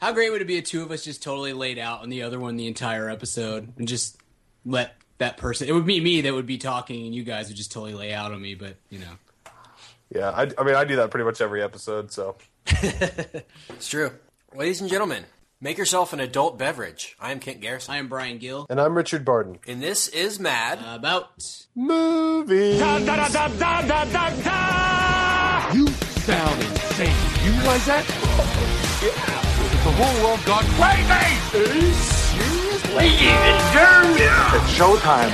How great would it be if two of us just totally laid out on the other one the entire episode and just let that person? It would be me that would be talking, and you guys would just totally lay out on me. But you know, Yeah, I, I mean, I do that pretty much every episode. So It's true. Ladies and gentlemen, make yourself an adult beverage. I am Kent Garrison. I am Brian Gill. and I'm Richard Barton. and this is Mad. Uh, about Movie. You sound insane. You realize that? The whole world gone crazy! It's showtime.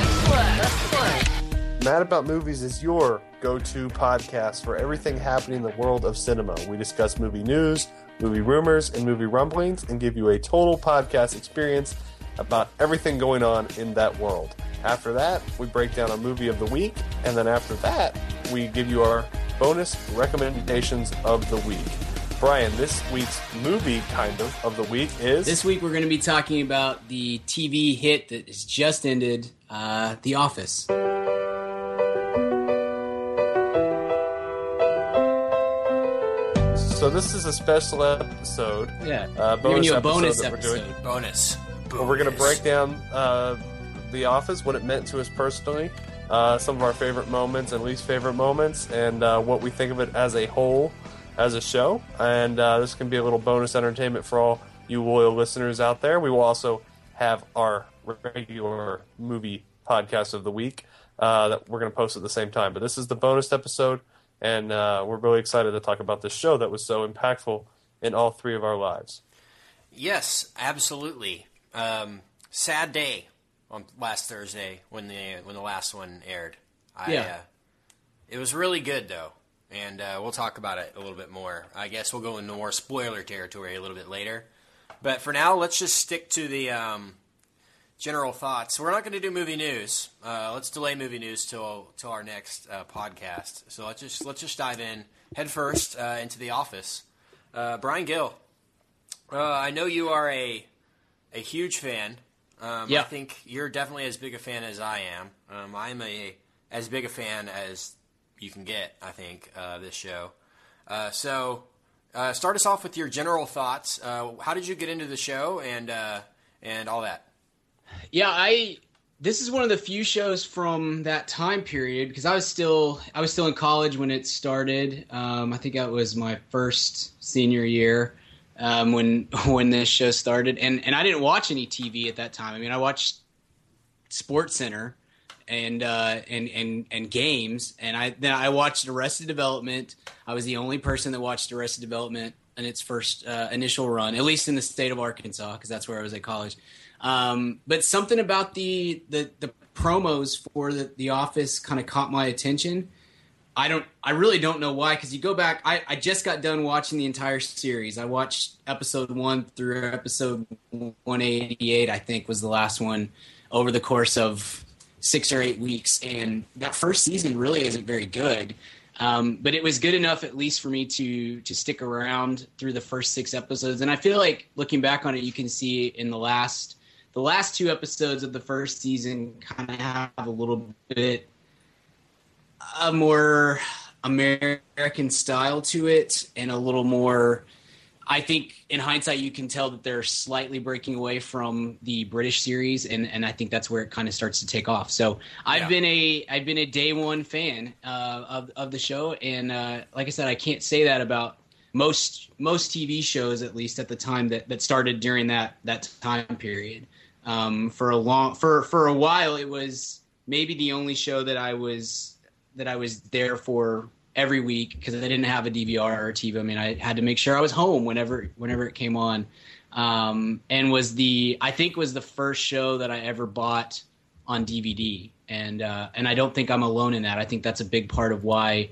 Mad About Movies is your go-to podcast for everything happening in the world of cinema. We discuss movie news, movie rumors, and movie rumblings, and give you a total podcast experience about everything going on in that world. After that, we break down a movie of the week, and then after that, we give you our bonus recommendations of the week. Brian, this week's movie kind of of the week is this week, we're going to be talking about the TV hit that has just ended, uh, The Office. so this is a special episode. Yeah, Uh, giving you a bonus bonus episode that we're doing. episode. bonus. We're going to break down uh, The Office, what it meant to us personally, uh, some of our favorite moments and least favorite moments, and uh, what we think of it as a whole, as a show. And uh, this can be a little bonus entertainment for all you loyal listeners out there. We will also have our regular movie podcast of the week uh, that we're going to post at the same time. But this is the bonus episode, and uh, we're really excited to talk about this show that was so impactful in all three of our lives. Yes, absolutely. Um, sad day on last Thursday when the when the last one aired. I, Yeah. Uh, it was really good though, and uh, we'll talk about it a little bit more. I guess we'll go into more spoiler territory a little bit later. But for now, let's just stick to the um, general thoughts. We're not going to do movie news. Uh, let's delay movie news till till our next uh, podcast. So let's just let's just dive in head first uh, into the office. Uh, Brian Gill, uh, I know you are a a huge fan. Um, Yeah. I think you're definitely as big a fan as I am. Um, I'm a as big a fan as you can get. I think uh, this show. Uh, so, uh, start us off with your general thoughts. Uh, how did you get into the show and uh, and all that? Yeah, I this is one of the few shows from that time period because I was still I was still in college when it started. Um, I think that was my first senior year um, when when this show started, and and I didn't watch any TV at that time. I mean, I watched Sports Center and uh, and and and games, and I then I watched Arrested Development. I was the only person that watched Arrested Development in its first uh, initial run, at least in the state of Arkansas, because that's where I was at college. Um, but something about the the, the promos for the, the Office kind of caught my attention. I don't. I really don't know why. Because you go back, I, I just got done watching the entire series. I watched episode one through episode one eighty eight. I think was the last one over the course of six or eight weeks. And that first season really isn't very good. Um, but it was good enough, at least for me to to stick around through the first six episodes. And I feel like looking back on it, you can see in the last the last two episodes of the first season kind of have a little bit a more American style to it and a little more. I think in hindsight, you can tell that they're slightly breaking away from the British series, and, and I think that's where it kind of starts to take off. So I've Yeah. been a I've been a day one fan uh, of of the show, and uh, like I said, I can't say that about most most TV shows, at least at the time that, that started during that that time period. Um, for a long for for a while, it was maybe the only show that I was that I was there for every week because I didn't have a DVR or a TV. I mean, I had to make sure I was home whenever whenever it came on. Um, and was the I think was the first show that I ever bought on DVD. And uh, and I don't think I'm alone in that. I think that's a big part of why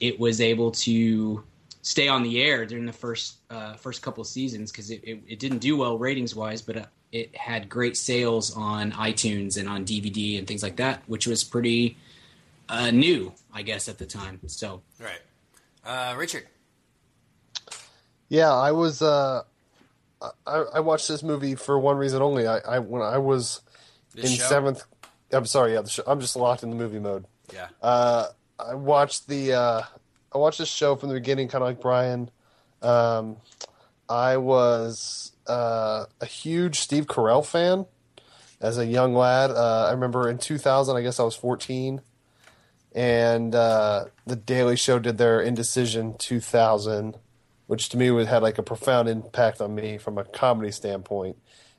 it was able to stay on the air during the first uh, first couple of seasons because it, it, it didn't do well ratings wise, but uh, it had great sales on iTunes and on DVD and things like that, which was pretty uh, new, I guess, at the time. So Right, uh, Richard. Yeah, I was. Uh, I, I watched this movie for one reason only. I, I when I was This in show? seventh. I'm sorry. Yeah, the show, I'm just locked in the movie mode. Yeah. Uh, I watched the. Uh, I watched this show from the beginning, kind of like Brian. Um, I was uh, a huge Steve Carell fan as a young lad. Uh, I remember in 2000, I guess I was 14, and uh, the Daily Show did their Indecision 2000, which to me was, had like a profound impact on me from a comedy standpoint.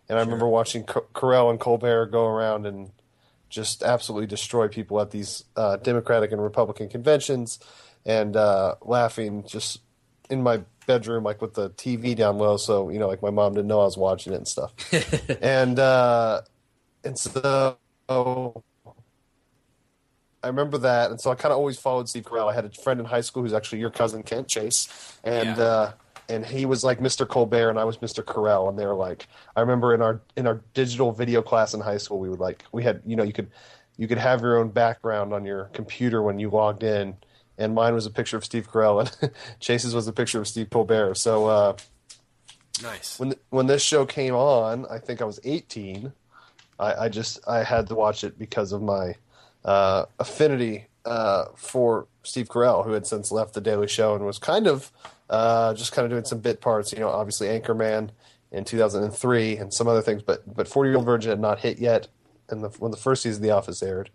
And I remember watching C- Carell and Colbert go around and just absolutely destroy people at these uh, Democratic and Republican conventions, and uh, laughing just in my bedroom, like with the TV down low, so you know, like my mom didn't know I was watching it and stuff. and uh, and so I remember that, and so I kind of always followed Steve Carell. I had a friend in high school who's actually your cousin Kent Chase, and Yeah. uh, and he was like Mr. Colbert, and I was Mr. Carell, and they were like, I remember in our in our digital video class in high school, we would like we had you know you could you could have your own background on your computer when you logged in, and mine was a picture of Steve Carell, and Chase's was a picture of Steve Colbert. So uh, Nice. when when this show came on, I think I was 18. I, I just I had to watch it because of my uh, affinity uh, for Steve Carell, who had since left the Daily Show and was kind of uh, just kind of doing some bit parts. You know, obviously Anchorman in 2003 and some other things, but but 40 Year Old Virgin had not hit yet, and the, when the first season of The Office aired.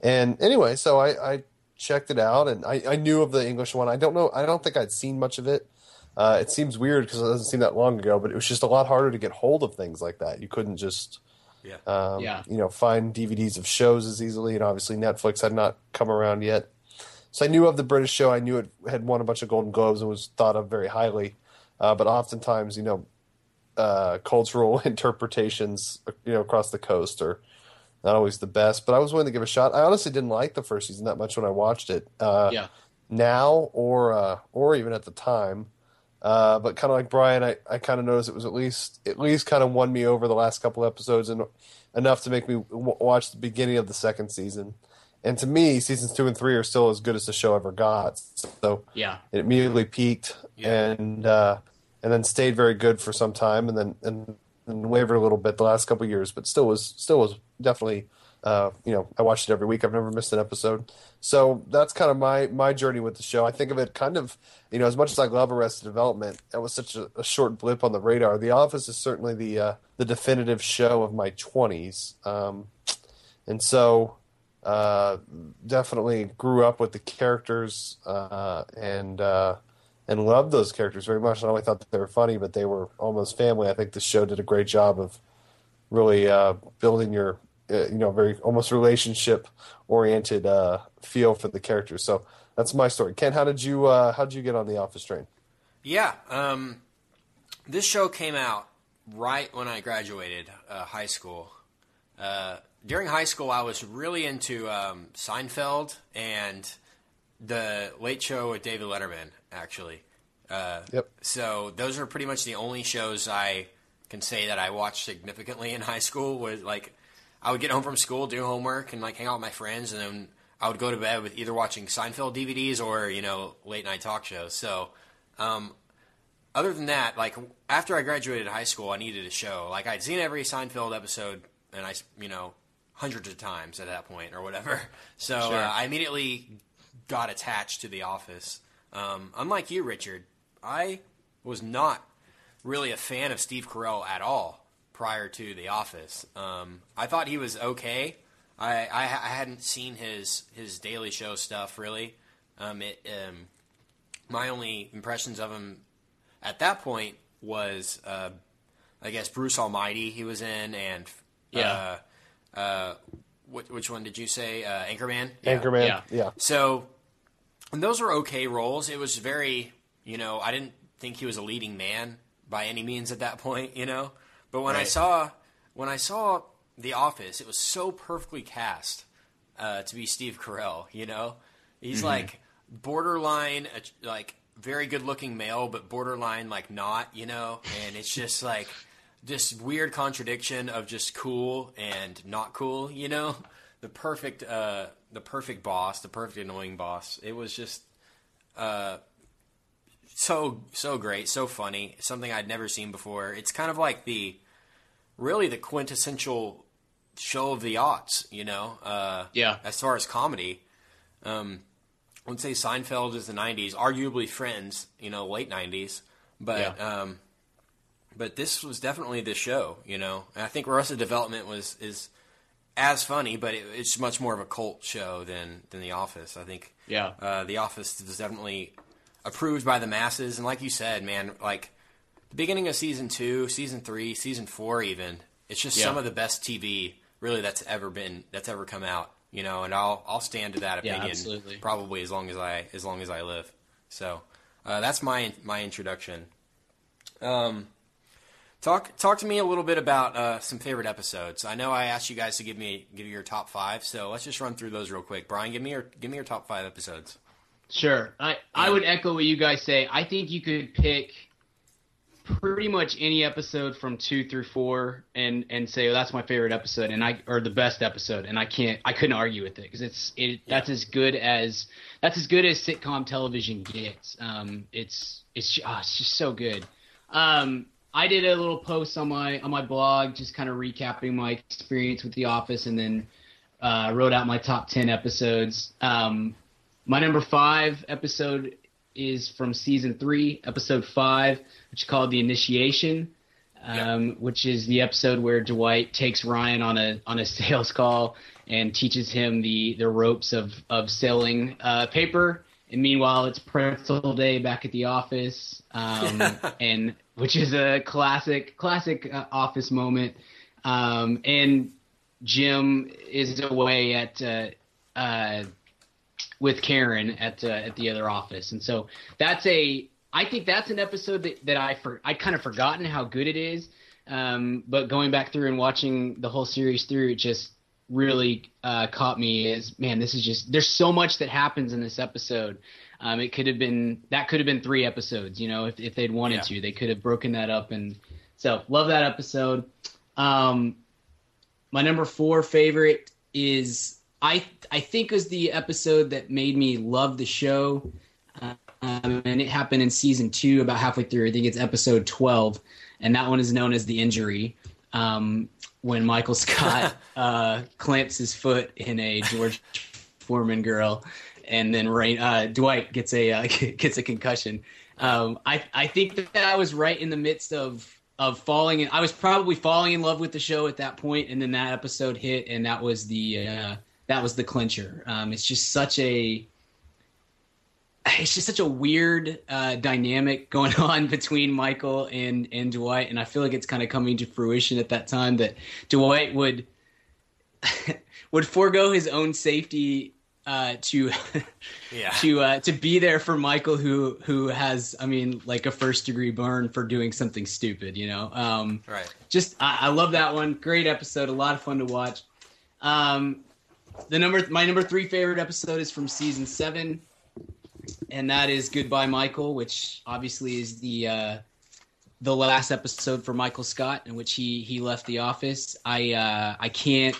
And anyway, so I, I checked it out, and I, I knew of the English one. I don't know. I don't think I'd seen much of it. Uh, it seems weird because it doesn't seem that long ago, but it was just a lot harder to get hold of things like that. You couldn't just, Yeah. um, Yeah. you know, find DVDs of shows as easily, and obviously Netflix had not come around yet. So I knew of the British show. I knew it had won a bunch of Golden Globes and was thought of very highly. Uh, but oftentimes, you know, uh, cultural interpretations, you know, across the coast are not always the best. But I was willing to give a shot. I honestly didn't like the first season that much when I watched it. Uh, yeah. now or uh, or even at the time. Uh, but kind of like Brian, I, I kind of noticed it was at least at least kind of won me over the last couple episodes and enough to make me w- watch the beginning of the second season. And to me, seasons two and three are still as good as the show ever got. So Yeah. it immediately peaked Yeah. and uh, and then stayed very good for some time, and then and, and wavered a little bit the last couple of years, but still was still was definitely uh, you know I watched it every week. I've never missed an episode, so that's kind of my my journey with the show. I think of it kind of you know as much as I love Arrested Development, that was such a, a short blip on the radar. The Office is certainly the uh, the definitive show of my twenties, um, and so uh, definitely grew up with the characters uh, and uh, and loved those characters very much. Not only thought they were funny, but they were almost family. I think the show did a great job of really building your uh, you know very almost relationship oriented uh, feel for the characters. So that's my story. Ken, how did you uh, how did you get on the Office train? Yeah. Um, this show came out right when I graduated uh, high school. Uh, during high school, I was really into um, Seinfeld and the Late Show with David Letterman. Actually, uh, Yep. so those are pretty much the only shows I can say that I watched significantly in high school. Was like I would get home from school, do homework, and like hang out with my friends, and then I would go to bed with either watching Seinfeld DVDs or you know late night talk shows. So um, other than that, like after I graduated high school, I needed a show. Like I'd seen every Seinfeld episode, and I, you know, hundreds of times at that point or whatever. So Sure. uh, I immediately got attached to The Office. Um, unlike you, Richard, I was not really a fan of Steve Carell at all prior to The Office. Um, I thought he was okay. I, I, I hadn't seen his his Daily Show stuff really. Um, it, um, my only impressions of him at that point was, uh, I guess, Bruce Almighty he was in, and Yeah. uh, uh, which, which one did you say? Uh, Anchorman. Anchorman, Yeah. yeah. So, and those were okay roles. It was very, you know, I didn't think he was a leading man by any means at that point, you know. But when I saw when I saw The Office, it was so perfectly cast uh, to be Steve Carell. You know, he's like borderline, uh, like very good looking male, but borderline like not. You know, and it's just like this weird contradiction of just cool and not cool. You know, the perfect, uh, the perfect boss, the perfect annoying boss. It was just uh, so so great, so funny. Something I'd never seen before. It's kind of like the really the quintessential show of the aughts. You know, uh, Yeah. As far as comedy, um, I would say Seinfeld is the '90s, arguably Friends, you know, late '90s. But Yeah. um, but this was definitely the show, you know. And I think Arrested Development was is as funny, but it, it's much more of a cult show than than The Office. I think. Yeah. Uh, the Office is definitely approved by the masses, and like you said, man, like the beginning of season two, season three, season four, even it's just Yeah. some of the best TV really that's ever been that's ever come out. You know, and I'll I'll stand to that opinion absolutely. probably as long as I as long as I live. So uh, that's my my introduction. Um, talk talk to me a little bit about uh, some favorite episodes. I know I asked you guys to give me give you your top five, so let's just run through those real quick. Brian, give me your give me your top five episodes. Sure. I, I would echo what you guys say. I think you could pick pretty much any episode from two through four and and say oh, that's my favorite episode and I or the best episode and I can't I couldn't argue with it because it's it that's as good as that's as good as sitcom television gets. Um, it's it's ah, it's just so good. Um, I did a little post on my on my blog just kind of recapping my experience with The Office and then uh, wrote out my top ten episodes. Um, my number five episode is from season three, episode five, which is called The Initiation, um, which is the episode where Dwight takes Ryan on a on a sales call and teaches him the the ropes of of selling uh, paper. And meanwhile, it's pretzel day back at the office, um, and which is a classic classic uh, office moment. Um, and Jim is away at uh, uh, with Karen at uh, at the other office, and so that's a. I think that's an episode that, that I for I kind of forgotten how good it is, um, but going back through and watching the whole series through, it just really uh, caught me is man. This is just there's so much that happens in this episode. Um, it could have been that could have been three episodes, you know, if if they'd wanted Yeah. to, they could have broken that up, and so love that episode. Um, my number four favorite is I I think was the episode that made me love the show, um, and it happened in season two, about halfway through. I think it's episode twelve, and that one is known as the injury. Um, when Michael Scott uh, clamps his foot in a George Foreman grill, and then Rain, uh, Dwight gets a uh, gets a concussion. Um, I I think that I was right in the midst of of falling in. I was probably falling in love with the show at that point, and then that episode hit, and that was the uh, that was the clincher. Um, it's just such a it's just such a weird uh, dynamic going on between Michael and and Dwight, and I feel like it's kind of coming to fruition at that time that Dwight would would forego his own safety uh, to Yeah. to uh, to be there for Michael, who who has, I mean, like a first degree burn for doing something stupid, you know. Um, Right. just I, I love that one. Great episode, a lot of fun to watch. Um, the number my number three favorite episode is from season seven, and that is Goodbye Michael, which obviously is the uh, the last episode for Michael Scott, in which he he left the office. I uh, I can't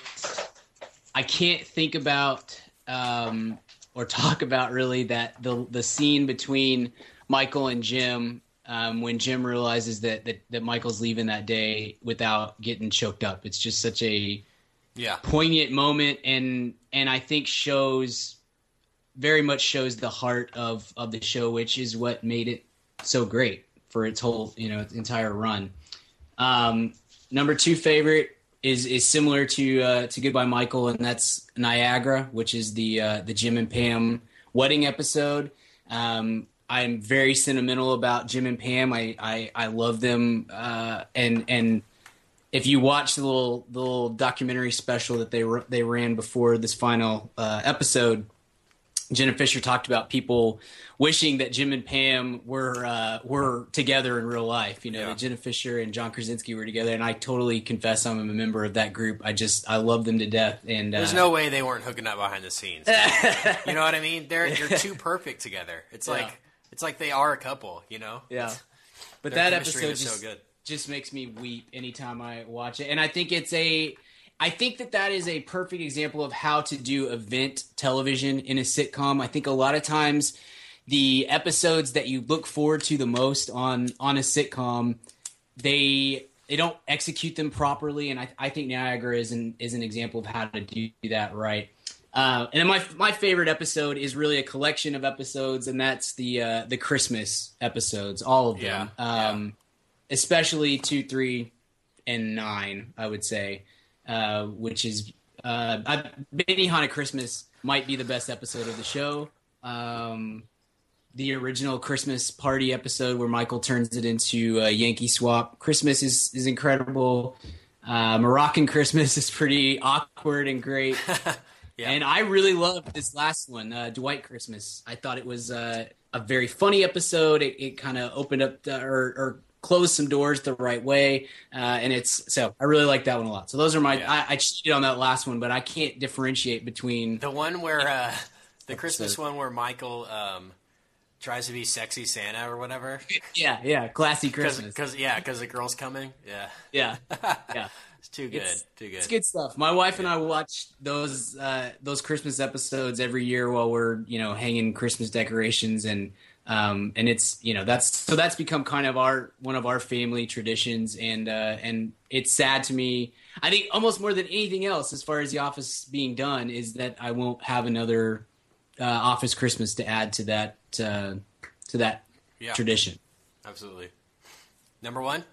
I can't think about um, or talk about really that the the scene between Michael and Jim um, when Jim realizes that, that that Michael's leaving that day without getting choked up. It's just such a Yeah. poignant moment and and I think shows very much shows the heart of of the show which is what made it so great for its whole you know its entire run. Um number two favorite is is similar to uh to goodbye michael and that's niagara which is the uh the jim and pam wedding episode. Um i'm very sentimental about jim and pam. I i, I love them uh and and if you watch the little the little documentary special that they they ran before this final uh, episode, Jenna Fischer talked about people wishing that Jim and Pam were uh, were together in real life. You know, Yeah. Jenna Fischer and John Krasinski were together, and I totally confess I'm a member of that group. I just I love them to death, and uh, There's no way they weren't hooking up behind the scenes. you know what I mean? They're they're too perfect together. It's Yeah. like it's like they are a couple. You know? Yeah. But Their that episode is so good. Just makes me weep anytime I watch it. And I think it's a I think that that is a perfect example of how to do event television in a sitcom. I think a lot of times the episodes that you look forward to the most on on a sitcom, they they don't execute them properly, and I, I think Niagara is an is an example of how to do that right. Uh, and then my my favorite episode is really a collection of episodes, and that's the uh, the Christmas episodes, all of them. Yeah, Um, especially two, three, and nine. I would say, uh, which is uh, I, Benihana Christmas might be the best episode of the show. Um, the original Christmas party episode where Michael turns it into a Yankee swap. Christmas is is incredible. Uh, Moroccan Christmas is pretty awkward and great. Yeah. And I really loved this last one, uh, Dwight Christmas. I thought it was uh, a very funny episode. It, it kind of opened up the, or, or closed some doors the right way, uh, and it's so I really like that one a lot. So those are my. Yeah. I, I cheated on that last one, but I can't differentiate between. The one where uh, the Christmas one where Michael um, tries to be sexy Santa or whatever. Yeah, yeah, classy Christmas. Because yeah, because the girl's coming. Yeah, Yeah, yeah. it's too good, It's- too good. It's good stuff. My wife and I watch those uh, those Christmas episodes every year while we're you know hanging Christmas decorations and um, and it's you know that's so that's become kind of our one of our family traditions and uh, and it's sad to me. I think almost more than anything else, as far as the Office being done, is that I won't have another uh, Office Christmas to add to that uh, to that Yeah, tradition. absolutely. Number one.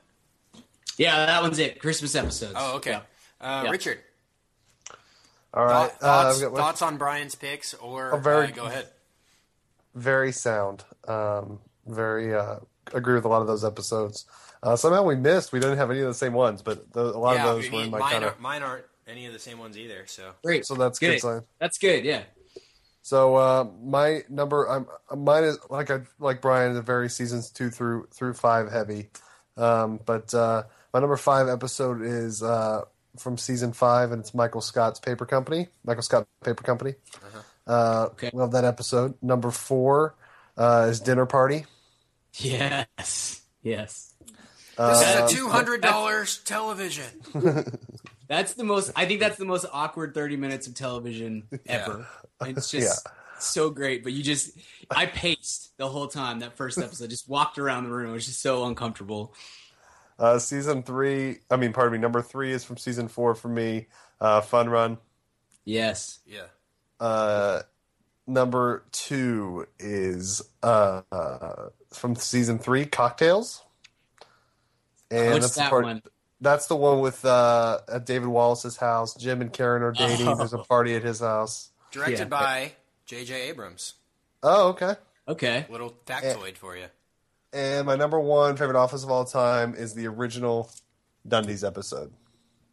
Yeah, that one's it. Christmas episodes. Oh, okay. Yeah. Uh, Yeah. Richard, All right. thought- Uh, thoughts, I've got one. thoughts on Brian's picks, or Oh, very- uh, go ahead. very sound. Um, very uh, agree with a lot of those episodes. Uh, somehow we missed. We didn't have any of the same ones, but the, a lot yeah, of those we- were in my mine, kind are, of. mine aren't any of the same ones either. So Great. So that's good. good sign. That's good. Yeah. So uh, my number, I'm mine is like I like Brian, is very seasons two through through five heavy. Um, but uh, my number five episode is uh, from season five, and it's Michael Scott's Paper Company. Michael Scott Paper Company. Uh, Okay. Love that episode. Number four uh, is Dinner Party. Yes. Yes. this Uh, is a two hundred dollars television. That's the most. I think that's the most awkward thirty minutes of television ever. It's just so great. But you just, I paced the whole time that first episode. Just walked around the room. It was just so uncomfortable. Uh, season three, I mean, pardon me, number three is from season four for me. Uh, Fun Run. Yes. Yeah. Uh, number two is uh, uh, from season three, Cocktails. And What's that's the part, one? That's the one with uh, at David Wallace's house. Jim and Karen are dating. Oh. There's a party at his house. Directed Yeah. by J.J. Abrams. Oh, okay. Okay. Little factoid for you. And my number one favorite office of all time is the original Dundies episode.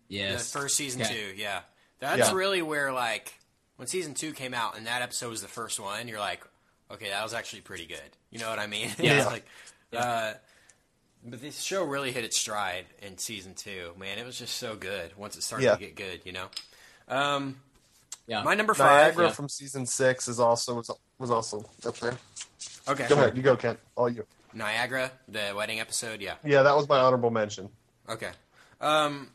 Yes. The first season Okay. two, yeah. That's Yeah. really where like when season two came out and that episode was the first one, you're like, okay, that was actually pretty good. You know what I mean? Yeah. It's like, uh, but this show really hit its stride in season two. Man, it was just so good once it started Yeah. to get good. You know. Um, Yeah. my number five. Niagara yeah. from season six is also was, was also up there. Okay. Go ahead, you go, Kent. All you. Niagara, the wedding episode. Yeah. Yeah, that was my honorable mention. Okay. Um,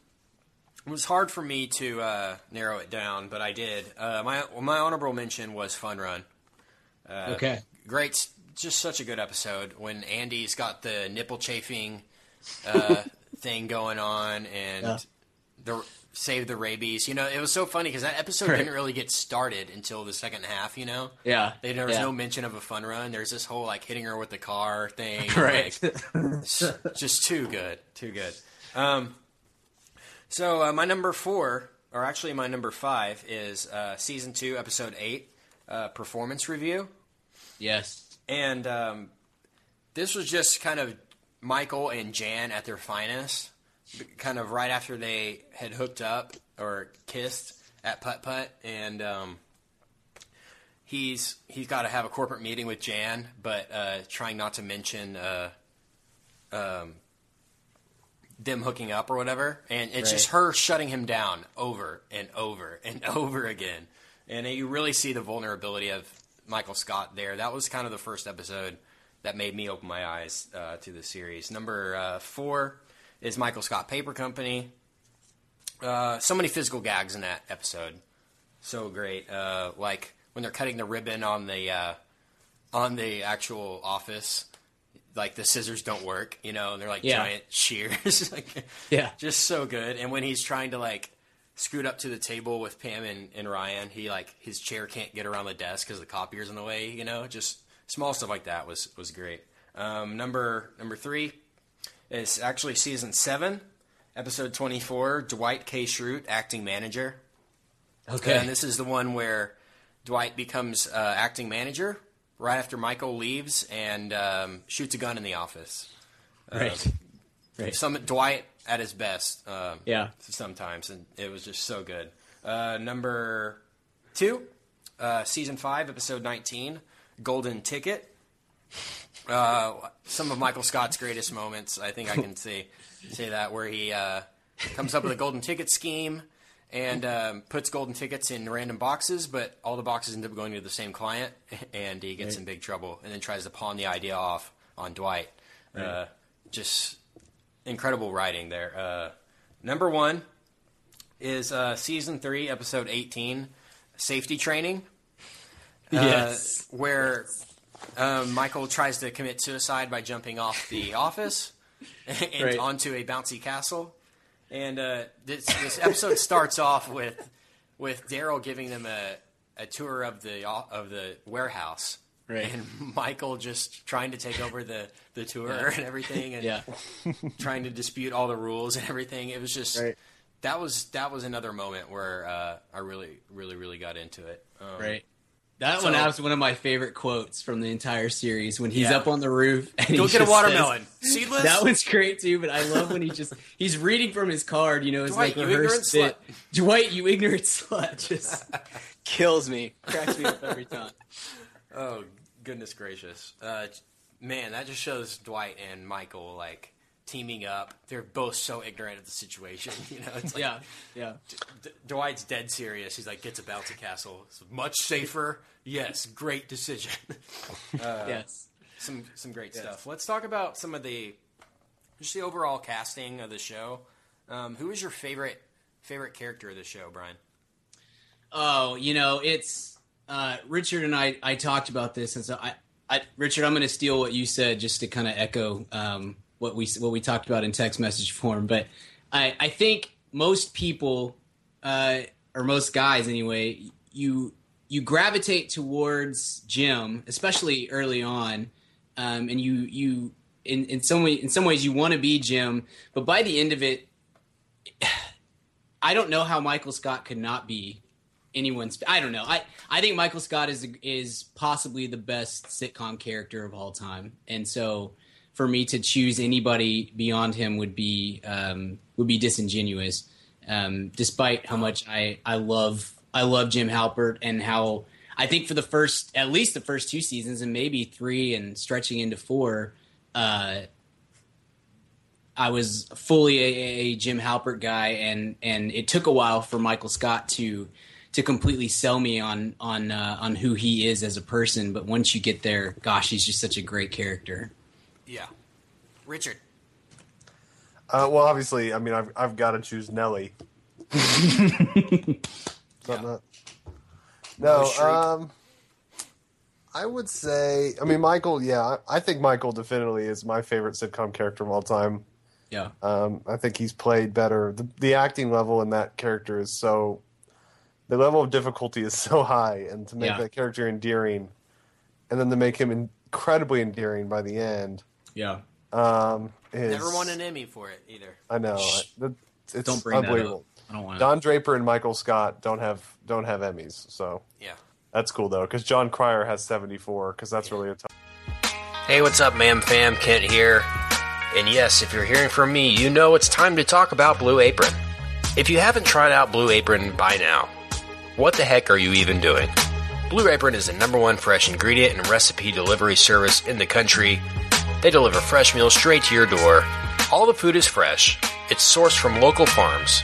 it was hard for me to uh, narrow it down, but I did. Uh, my my honorable mention was Fun Run. Uh, Okay. Great, just such a good episode when Andy's got the nipple chafing uh, thing going on and Yeah. the save the rabies. You know, it was so funny because that episode Right. didn't really get started until the second half. You know. Yeah. They- There was yeah. no mention of a fun run. There's this whole like hitting her with the car thing. Right. Like, just too good, too good. Um, so uh, my number four, or actually my number five, is uh, season two, episode eight, uh, performance review, yes. and um, this was just kind of Michael and Jan at their finest, kind of right after they had hooked up or kissed at Putt Putt, and um, he's he's got to have a corporate meeting with Jan, but uh, trying not to mention uh, um, them hooking up or whatever, and it's just her shutting him down over and over and over again, and you really see the vulnerability of Michael Scott there. That was kind of the first episode that made me open my eyes uh, to the series. Number uh, four is Michael Scott Paper Company. Uh, so many physical gags in that episode, so great. Uh, like when they're cutting the ribbon on the uh, on the actual office, like the scissors don't work, you know, and they're like Yeah. giant shears, like Yeah. just so good. And when he's trying to like scoot up to the table with Pam and, and Ryan, he like his chair can't get around the desk because the copier's in the way, you know, just small stuff like that was was great. Um, number number three is actually season seven, episode twenty-four. Dwight K. Schrute, acting manager. Okay. And this is the one where Dwight becomes uh, acting manager right after Michael leaves and um, shoots a gun in the office. right. Right. Some Dwight at his best. Uh, Yeah. Sometimes, and it was just so good. Uh, number two, uh, season five, episode nineteen, Golden Ticket. Uh, some of Michael Scott's greatest moments, I think I can say say that, where he uh, comes up with a golden ticket scheme and um, puts golden tickets in random boxes, but all the boxes end up going to the same client, and he gets in big trouble, and then tries to pawn the idea off on Dwight. Uh, just incredible writing there. Uh, number one is uh, season three, episode eighteen, safety training. Uh, Yes. where um, Michael tries to commit suicide by jumping off the office and Right. onto a bouncy castle. And uh, this, this episode starts off with with Darryl giving them a, a tour of the of the warehouse. Right. And Michael just trying to take over the, the tour and everything, and Yeah. trying to dispute all the rules and everything. It was just Right. that was that was another moment where uh, I really, really, really got into it. Um, Right. That So- one was one of my favorite quotes from the entire series when he's Yeah. up on the roof and Go get a watermelon. says- Seedless. that one's great too, but I love when he just he's reading from his card, you know, it's like rehearsed bit. Dwight, you ignorant slut, just kills me, cracks me up every time. Oh goodness gracious, uh, man! That just shows Dwight and Michael like teaming up. They're both so ignorant of the situation. You know, it's like Yeah, yeah, D- Dwight's dead serious. He's like, gets a bouncy castle. It's much safer. Yes, great decision. yes. some some great stuff. Let's talk about some of the just the overall casting of the show. Um, who is your favorite favorite character of the show, Brian? Oh, you know, it's uh, Richard and I. I talked about this, and so I, I Richard, I'm going to steal what you said just to kind of echo um, what we what we talked about in text message form. But I, I think most people, uh, or most guys anyway, you you gravitate towards Jim, especially early on, um, and you you in in some way in some ways you want to be Jim, but by the end of it, I don't know how Michael Scott could not be anyone's. I don't know. I I think Michael Scott is is possibly the best sitcom character of all time, and so for me to choose anybody beyond him would be um, would be disingenuous. Um, despite how much I I love I love Jim Halpert and how I think for the first at least the first two seasons and maybe three and stretching into four. Uh, I was fully a, a Jim Halpert guy, and and it took a while for Michael Scott to to completely sell me on on uh, on who he is as a person. But once you get there, gosh, he's just such a great character. Yeah, Richard. Uh, well, obviously, I mean, I've I've got to choose Nellie. Is that not? No, um, I would say, I mean, Michael. Yeah, I, I think Michael definitely is my favorite sitcom character of all time. Yeah, Um, I think he's played better. The, the acting level in that character is so. The level of difficulty is so high, and to make Yeah. that character endearing, and then to make him incredibly endearing by the end, yeah. um, is Never won an Emmy for it either. I know. I, it's Don't bring that unbelievable. Up. I don't want to. Don Draper and Michael Scott don't have don't have Emmys, so Yeah. that's cool though. Because Jon Cryer has seventy four. Because that's really a tough. Hey, what's up, ma'am fam? Kent here. And yes, if you're hearing from me, you know it's time to talk about Blue Apron. If you haven't tried out Blue Apron by now, what the heck are you even doing? Blue Apron is the number one fresh ingredient and recipe delivery service in the country. They deliver fresh meals straight to your door. All the food is fresh, it's sourced from local farms,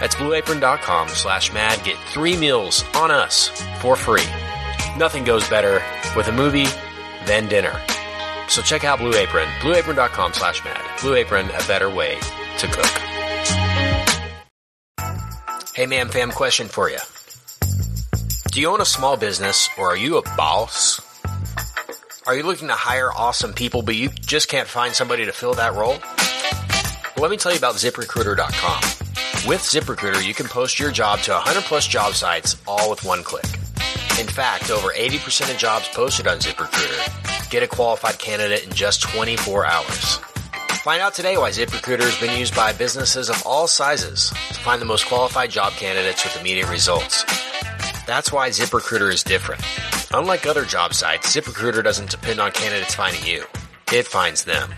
That's blueapron.com slash mad. Get three meals on us for free. Nothing goes better with a movie than dinner. So check out Blue Apron, blueapron.com slash mad. Blue Apron, a better way to cook. Hey man, fam, question for you. Do you own a small business or are you a boss? Are you looking to hire awesome people but you just can't find somebody to fill that role? Well, let me tell you about ziprecruiter.com. With ZipRecruiter, you can post your job to 100 plus job sites all with one click. In fact, over 80% of jobs posted on ZipRecruiter get a qualified candidate in just 24 hours. Find out today why ZipRecruiter has been used by businesses of all sizes to find the most qualified job candidates with immediate results. That's why ZipRecruiter is different. Unlike other job sites, ZipRecruiter doesn't depend on candidates finding you. It finds them.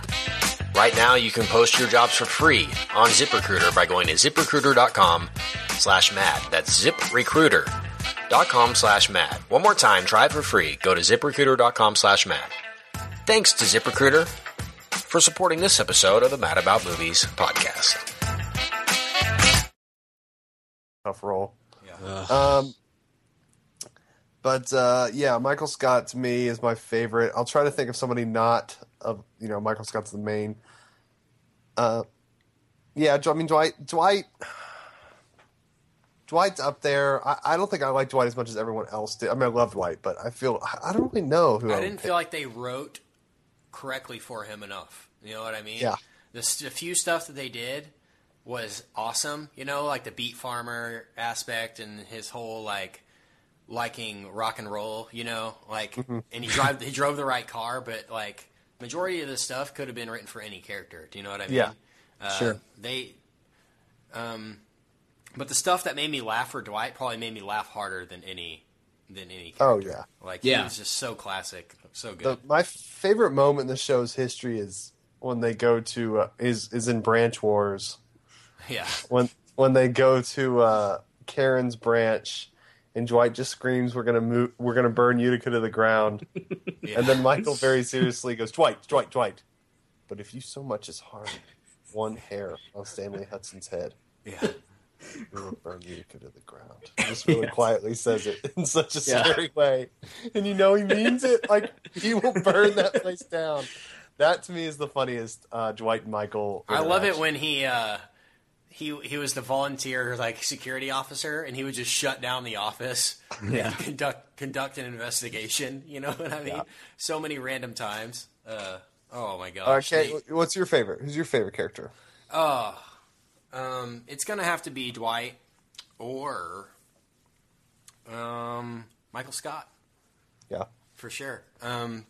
Right now, you can post your jobs for free on ZipRecruiter by going to ziprecruiter.com slash mad. That's ziprecruiter.com slash mad. One more time, try it for free. Go to ziprecruiter.com slash mad. Thanks to ZipRecruiter for supporting this episode of the Mad About Movies podcast. tough role. Um, but uh, yeah, Michael Scott to me is my favorite. I'll try to think of somebody not of you know Michael Scott's the main. Uh, yeah, I mean Dwight. Dwight. Dwight's up there. I, I don't think I like Dwight as much as everyone else did. I mean, I love Dwight, but I feel I don't really know who I, I didn't pick. feel like they wrote correctly for him enough. You know what I mean? Yeah. The, the few stuff that they did was awesome. You know, like the beet farmer aspect and his whole like liking rock and roll. You know, like Mm-hmm. and he drive he drove the right car, but like majority of the stuff could have been written for any character. Do you know what I mean? Yeah. Uh, Sure. They, um, but the stuff that made me laugh for Dwight probably made me laugh harder than any than any. Oh yeah. Like he Yeah. was just so classic, so good. The, my favorite moment in the show's history is when they go to uh, is is in Branch Wars. yeah. when when they go to uh, Karen's branch, and Dwight just screams, "We're gonna move, we're gonna burn Utica to the ground," yeah. and then Michael very seriously goes, "Dwight, Dwight, Dwight, but if you so much as harm one hair on Stanley Hudson's head, yeah. we will burn Utica to the ground." He just really quietly says it in such a Yeah. scary way, and you know he means it. Like he will burn that place down. That to me is the funniest uh, Dwight and Michael. I love it when he uh, he he was the volunteer like security officer, and he would just shut down the office Yeah. and conduct conduct an investigation. You know what I mean? So many random times. Uh, oh my gosh. Okay, They- what's your favorite? Who's your favorite character? Oh, um, it's gonna have to be Dwight or um, Michael Scott Yeah. for sure. Um,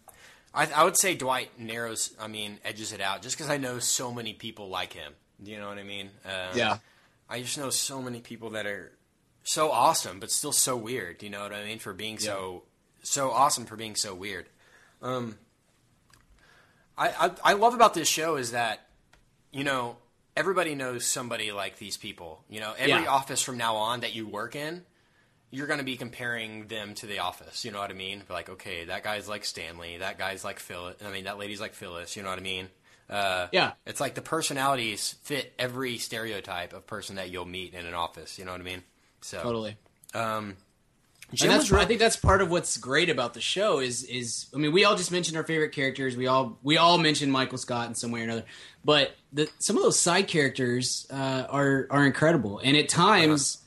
I, I would say Dwight narrows, I mean, edges it out, just because I know so many people like him. Do you know what I mean? Uh, Yeah. I just know so many people that are so awesome, but still so weird. Do you know what I mean? For being so so awesome for being so weird. Um, I, I I love about this show is that you know everybody knows somebody like these people. You know, every Yeah. office from now on that you work in, you're going to be comparing them to the office. You know what I mean? Like, okay, that guy's like Stanley. That guy's like Phyllis. I mean, that lady's like Phyllis. You know what I mean? Uh, Yeah. It's like the personalities fit every stereotype of person that you'll meet in an office. You know what I mean? So Totally. Um, And Jim that's, was I think that's part of what's great about the show is is I mean we all just mentioned our favorite characters we all we all mentioned Michael Scott in some way or another but the, some of those side characters uh, are are incredible and at times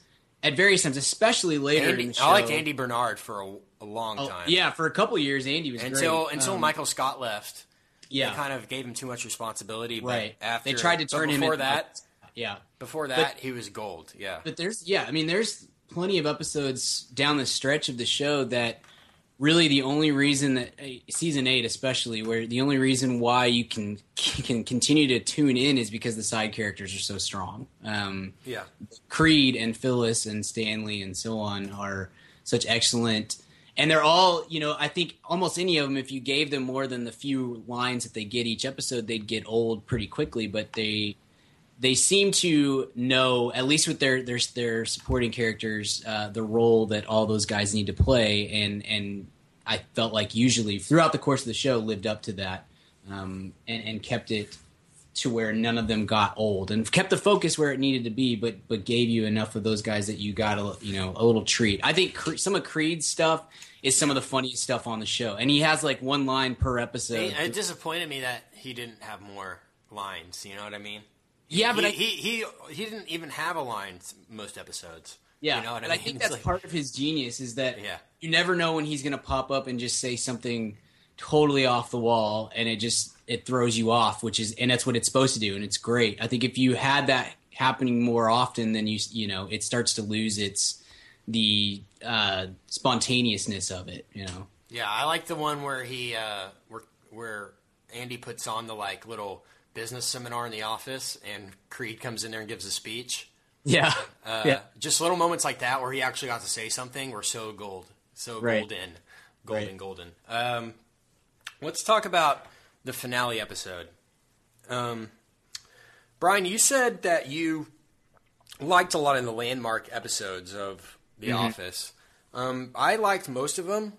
at various times especially later in Andy, the show I liked Andy Bernard for a, a long Oh, time. yeah for a couple years Andy was Until great. until Um, Michael Scott left, yeah they kind of gave him too much responsibility. But right After they tried to but turn him before that. yeah Before that, he was gold. Yeah. But there's yeah, I mean there's plenty of episodes down the stretch of the show that really the only reason that uh, season 8 especially where the only reason why you can can continue to tune in is because the side characters are so strong. Um Yeah. Creed and Phyllis and Stanley and so on are such excellent and they're all, you know, I think almost any of them if you gave them more than the few lines that they get each episode, they'd get old pretty quickly, but they they seem to know at least with their their their supporting characters uh, the role that all those guys need to play. And and I felt like usually throughout the course of the show lived up to that um, and and kept it to where none of them got old and kept the focus where it needed to be, but but gave you enough of those guys that you got a you know a little treat. I think Cre- some of Creed's stuff is some of the funniest stuff on the show, and he has like one line per episode. It, it disappointed me that he didn't have more lines. You know what I mean? yeah, but he, I, he he he didn't even have a line most episodes. Yeah, you know what but I I, think It's that's like- part of his genius is that Yeah. you never know when he's going to pop up and just say something totally off the wall, and it just it throws you off, which is and that's what it's supposed to do, and it's great. I think if you had that happening more often, then you you know it starts to lose its the uh, spontaneousness of it. You know, Yeah, I like the one where he uh, where where Andy puts on the like little business seminar in the office, and Creed comes in there and gives a speech. yeah, Uh, yeah, Just little moments like that where he actually got to say something were so gold, so Right. golden, golden, Right. golden. Um, let's talk about the finale episode. Um, Brian, you said that you liked a lot of the landmark episodes of The Mm-hmm. Office. Um, I liked most of them.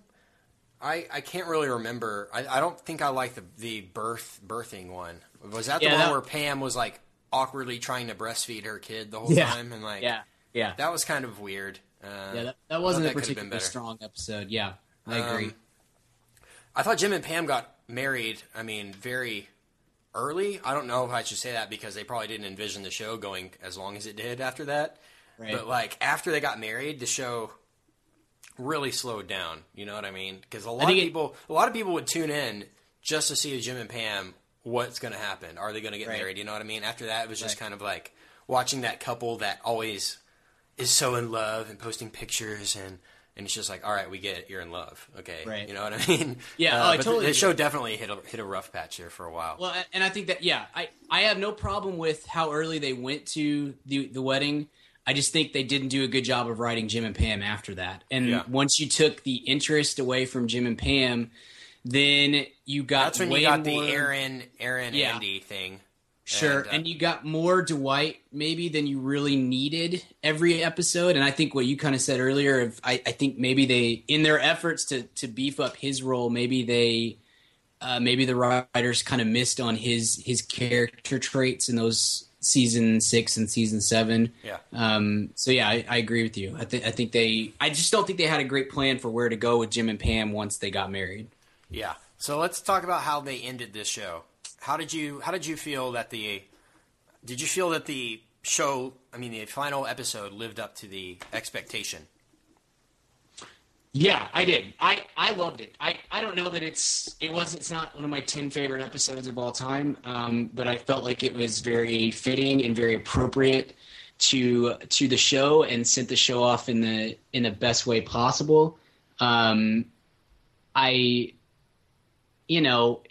I, I can't really remember. I, I don't think I liked the the birth birthing one. Was that the Yeah, one that- where Pam was like awkwardly trying to breastfeed her kid the whole Yeah. time and like yeah, yeah. that was kind of weird. Uh, yeah, that, that wasn't a that could've been particularly strong episode. Yeah, I agree. Um, I thought Jim and Pam got married. I mean, very early. I don't know if I should say that because they probably didn't envision the show going as long as it did after that. Right. But like after they got married, the show really slowed down. You know what I mean? Because a lot of think it- people, a lot of people would tune in just to see Jim and Pam. What's going to happen? Are they going to get Right. married? You know what I mean? After that, it was just Right. kind of like watching that couple that always is so in love and posting pictures and and it's just like, all right, we get it, you're in love, okay? Right. You know what I mean? Yeah, Uh, oh, I totally The, the show definitely hit a hit a rough patch here for a while. Well, and I think that yeah, I I have no problem with how early they went to the the wedding. I just think they didn't do a good job of writing Jim and Pam after that. And Yeah. once you took the interest away from Jim and Pam, then you got That's when way you got more, the Aaron Aaron Yeah. Andy thing. Sure, And, and, uh, you got more Dwight maybe than you really needed every episode. And I think what you kind of said earlier, of I, I think maybe they, in their efforts to to beef up his role, maybe they, uh, maybe the writers kind of missed on his his character traits in those season six and season seven. Yeah. Um. So yeah, I, I agree with you. I think I think they, I just don't think they had a great plan for where to go with Jim and Pam once they got married. Yeah. So let's talk about how they ended this show. How did you How did you feel that the Did you feel that the show? I mean, the final episode lived up to the expectation. Yeah, I did. I, I loved it. I, I don't know that it's it was it's not one of my ten favorite episodes of all time, um, but I felt like it was very fitting and very appropriate to to the show and sent the show off in the in the best way possible. Um, I, you know,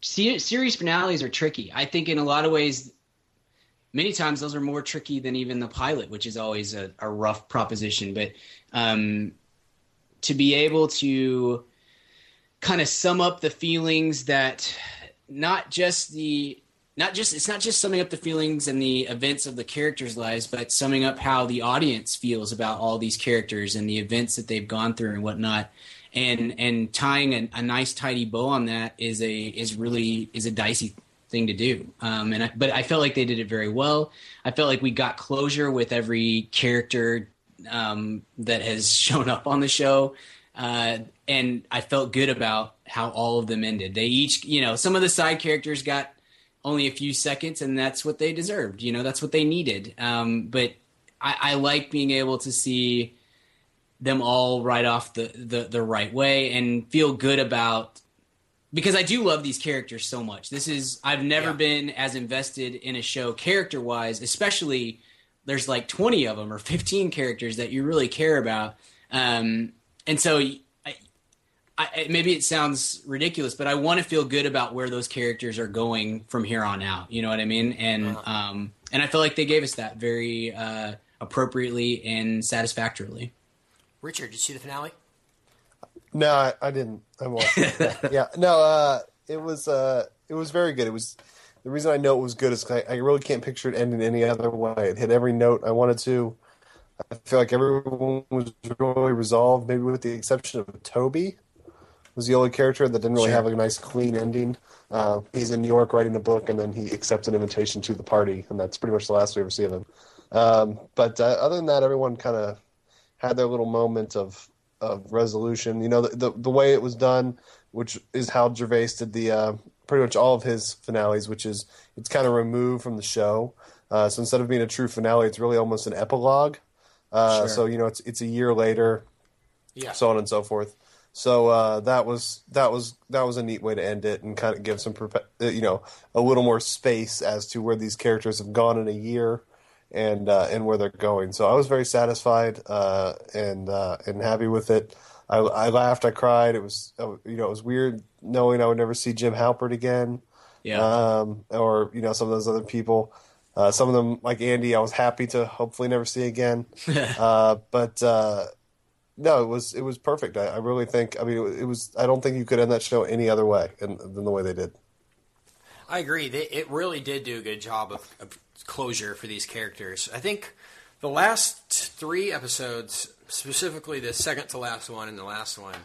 series finales are tricky. I think in a lot of ways, many times those are more tricky than even the pilot, which is always a, a rough proposition. But um, to be able to kind of sum up the feelings that not just the not just it's not just summing up the feelings and the events of the characters' lives, but summing up how the audience feels about all these characters and the events that they've gone through and whatnot. And and tying a, a nice tidy bow on that is a is really is a dicey thing to do. Um, and I, but I felt like they did it very well. I felt like we got closure with every character um, that has shown up on the show. Uh, and I felt good about how all of them ended. They each, you know, some of the side characters got only a few seconds, and that's what they deserved. You know, that's what they needed. Um, but I, I like being able to see them all right off the, the, the right way and feel good about because I do love these characters so much. This is I've never Yeah. been as invested in a show character wise, especially there's like 20 of them or 15 characters that you really care about. Um, and so I, I, maybe it sounds ridiculous, but I want to feel good about where those characters are going from here on out. You know what I mean? And um, and I feel like they gave us that very uh, appropriately and satisfactorily. Richard, did you see the finale? No, I, I didn't. I watched. it. yeah, no. Uh, it was. Uh, it was very good. It was. The reason I know it was good is 'cause I, I really can't picture it ending any other way. It hit every note I wanted to. I feel like everyone was really resolved, maybe with the exception of Toby, was the only character that didn't really Sure. have a nice clean ending. Uh, he's in New York writing a book, and then he accepts an invitation to the party, and that's pretty much the last we ever see of him. Um, but uh, other than that, everyone kind of had their little moment of of resolution. You know, the, the the way it was done, which is how Gervais did the uh, pretty much all of his finales, which is it's kind of removed from the show. Uh, so instead of being a true finale, it's really almost an epilogue. Uh, Sure. So you know, it's it's a year later, Yeah. so on and so forth. So uh, that was that was that was a neat way to end it and kind of give some uh, you know a little more space as to where these characters have gone in a year and uh, and where they're going. So I was very satisfied uh, and uh, and happy with it. I, I laughed, I cried. It was uh, you know it was weird knowing I would never see Jim Halpert again Yeah. um, or you know some of those other people. Uh, some of them, like Andy, I was happy to hopefully never see again. uh, but uh, no, it was it was perfect. I, I really think. I mean, it, was. I don't think you could end that show any other way than, than the way they did. I agree. They, it really did do a good job of, of closure for these characters. I think the last three episodes, specifically the second to last one and the last one,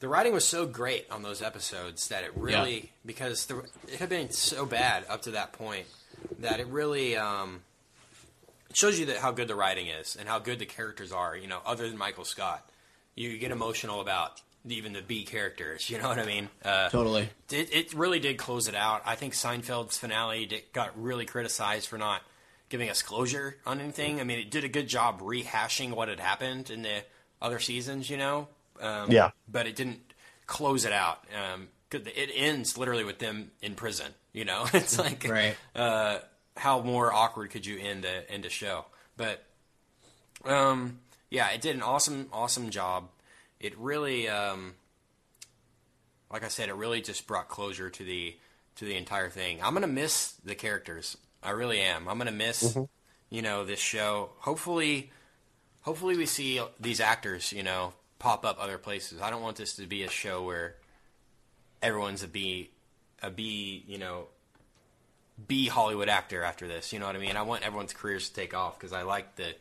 the writing was so great on those episodes that it really because the, it had been so bad up to that point that it really um, it shows you that how good the writing is and how good the characters are. You know, other than Michael Scott, you get emotional about even the B characters. You know what I mean? Uh, totally. it, it really did close it out. I think Seinfeld's finale did, got really criticized for not giving us closure on anything. I mean, it did a good job rehashing what had happened in the other seasons, you know? Um, Yeah. But it didn't close it out. Um 'cause it ends literally with them in prison, you know? It's like, Right. uh, how more awkward could you end a, end a show? But, um, yeah, it did an awesome, awesome job. It really, um, like I said, it really just brought closure to the to the entire thing. I'm gonna miss the characters. I really am. I'm gonna miss, you know, this show. Hopefully, hopefully we see these actors, you know, pop up other places. I don't want this to be a show where everyone's a B, a B, you know, B Hollywood actor after this. You know what I mean? I want everyone's careers to take off because I like the,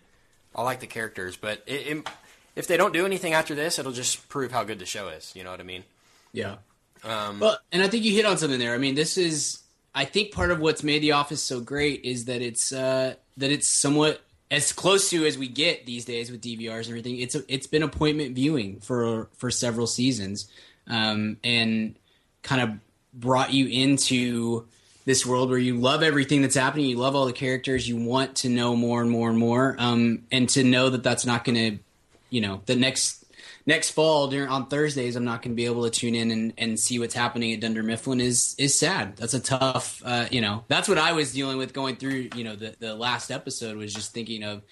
I like the characters. But it, it, if they don't do anything after this, it'll just prove how good the show is. You know what I mean? Yeah. Um, Well, and I think you hit on something there. I mean, this is I think part of what's made The Office so great is that it's uh, that it's somewhat as close to as we get these days with DVRs and everything. It's a, it's been appointment viewing for for several seasons, um, and kind of brought you into this world where you love everything that's happening. You love all the characters. You want to know more and more and more, um, and to know that that's not going to, you know, the next next fall during on Thursdays, I'm not going to be able to tune in and, and see what's happening at Dunder Mifflin is is sad. That's a tough, uh, you know, that's what I was dealing with going through. You know, the the last episode was just thinking of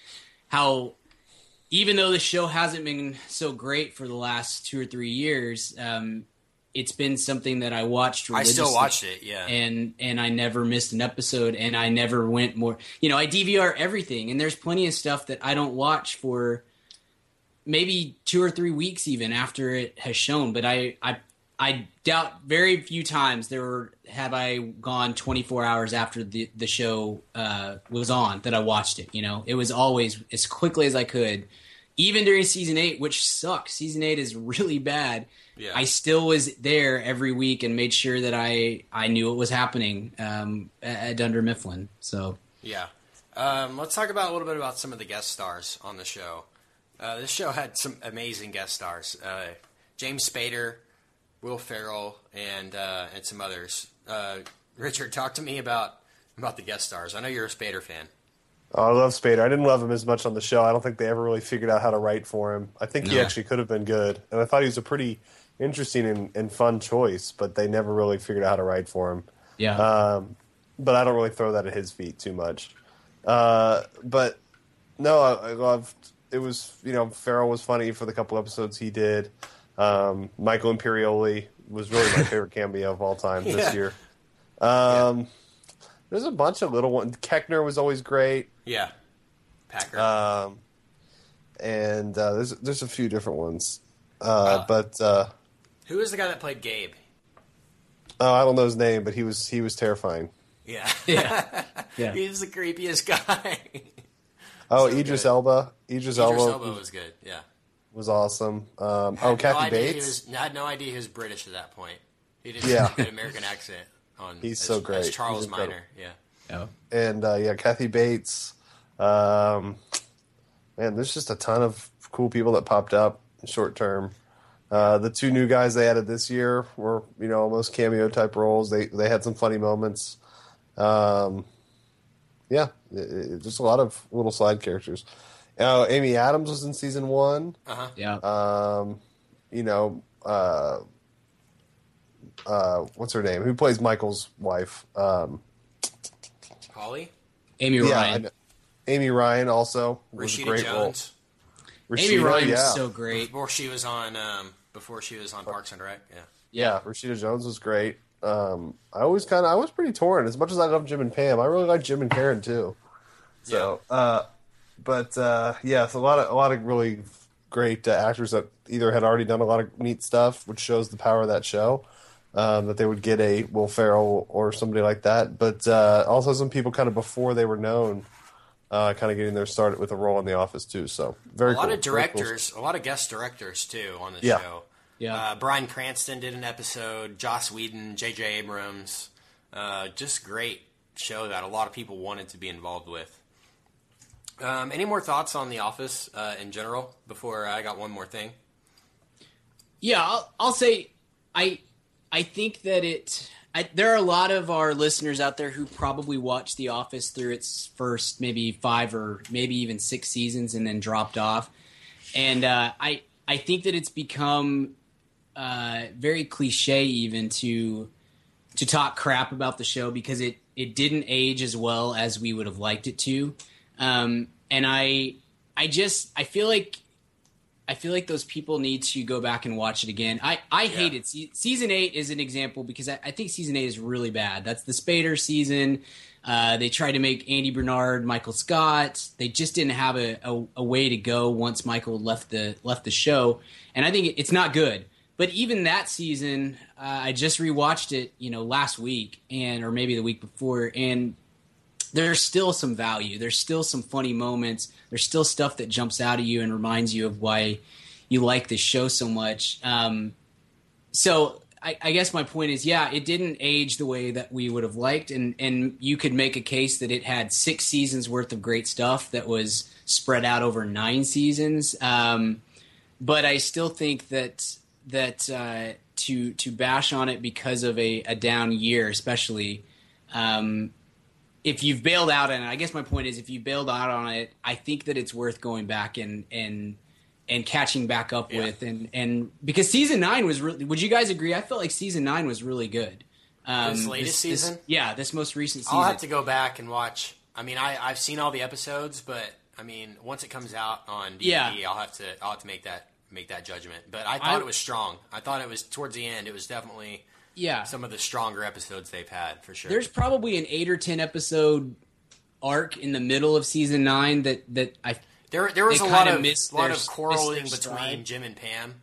how even though the show hasn't been so great for the last two or three years, um, it's been something that I watched. I still watched it. Yeah. and and I never missed an episode and I never went more you know I DVR everything and there's plenty of stuff that I don't watch for maybe 2 or 3 weeks even after it has shown but I I I doubt very few times there were have I gone 24 hours after the the show uh, was on that I watched it you know it was always as quickly as I could even during season 8 which sucks season 8 is really bad Yeah. I still was there every week and made sure that I I knew what was happening um, at, at Dunder Mifflin. So Yeah. Um, let's talk about a little bit about some of the guest stars on the show. Uh, this show had some amazing guest stars: uh, James Spader, Will Ferrell, and uh, and some others. Uh, Richard, talk to me about about the guest stars. I know you're a Spader fan. Oh, I love Spader. I didn't love him as much on the show. I don't think they ever really figured out how to write for him. I think he No. actually could have been good, and I thought he was a pretty interesting and, and fun choice. But they never really figured out how to write for him. yeah, Um, but I don't really throw that at his feet too much. Uh, but no, I, I loved. It was you know Ferrell was funny for the couple episodes he did. Um, Michael Imperioli was really my favorite cameo of all time Yeah. this year. Um, There's a bunch of little ones. Koechner was always great. Yeah, Packer. Um, and uh, there's there's a few different ones. Uh, Wow. But uh, Who is the guy that played Gabe? oh, I don't know his name, but he was he was terrifying. Yeah, yeah, yeah. he's the creepiest guy. Oh, So Idris good. Elba. Idris, Idris Elba. Elba was good. Yeah, was awesome. Um, oh, Kathy no Bates. was, I had no idea he was British at that point. He didn't Yeah. have a good American accent on. He's as, so as great. Charles He's. Miner, yeah. Oh. and uh, yeah, Kathy Bates. Um, man, there's just a ton of cool people that popped up short term. Uh, the two new guys they added this year were, you know, almost cameo type roles. They they had some funny moments. Um, yeah, it, it- just a lot of little side characters. Uh, Amy Adams was in season one. Yeah. Um, you know, uh, uh, what's her name? Who plays Michael's wife? Um, Holly, Amy yeah, Ryan. Amy Ryan also was a great Jones, role. Amy Ryan yeah, was so great. before she was on um, before she was on Parks and Rec. Yeah. yeah. Rashida Jones was great. Um, I always kind of I was pretty torn. As much as I love Jim and Pam, I really like Jim and Karen too. So, uh, but uh, yeah, it's a lot of a lot of really great uh, actors that either had already done a lot of neat stuff, which shows the power of that show. Um, that they would get a Will Ferrell or somebody like that, but uh, also some people kind of before they were known, uh, kind of getting their start with a role in The Office too. So very a lot cool. of Very cool. directors, a lot of guest directors too on the Yeah. show. Yeah. Uh, Bryan Cranston did an episode. Joss Whedon, J.J. Abrams, uh, just great show that a lot of people wanted to be involved with. Um, any more thoughts on The Office uh, in general? Before I got one more thing. Yeah, I'll, I'll say I I think that it. I, there are a lot of our listeners out there who probably watched The Office through its first maybe five or maybe even six seasons and then dropped off, and uh, I I think that it's become uh, very cliche even to to talk crap about the show because it it didn't age as well as we would have liked it to, um, and I I just I feel like I feel like those people need to go back and watch it again. I, I hate it. Se- season eight is an example because I, I think season eight is really bad. That's the Spader season. Uh, they tried to make Andy Bernard Michael Scott. They just didn't have a, a, a way to go once Michael left the left the show, and I think it, it's not good. But even that season, uh, I just rewatched it, you know, last week and or maybe the week before, and there's still some value. There's still some funny moments. There's still stuff that jumps out at you and reminds you of why you like this show so much. Um, so I, I guess my point is, yeah, it didn't age the way that we would have liked, and and you could make a case that it had six seasons worth of great stuff that was spread out over nine seasons. Um, but I still think that that uh, to to bash on it because of a, a down year, especially. Um, if you've bailed out on it, I guess my point is if you bailed out on it, I think that it's worth going back and and and catching back up Yeah. with and and because season nine was really. Would you guys agree? I felt like season nine was really good. Um, This latest season? yeah, this most recent season. I'll have to go back and watch. I mean, I, I've seen all the episodes, but I mean, once it comes out on DVD, Yeah. I'll have to I'll have to make that make that judgment. But I thought I- it was strong. I thought it was towards the end. It was definitely yeah, some of the stronger episodes they've had for sure. there's probably an eight or ten episode arc in the middle of season nine that that I there there was a lot of missed lot their- of quarreling between stride. Jim and Pam.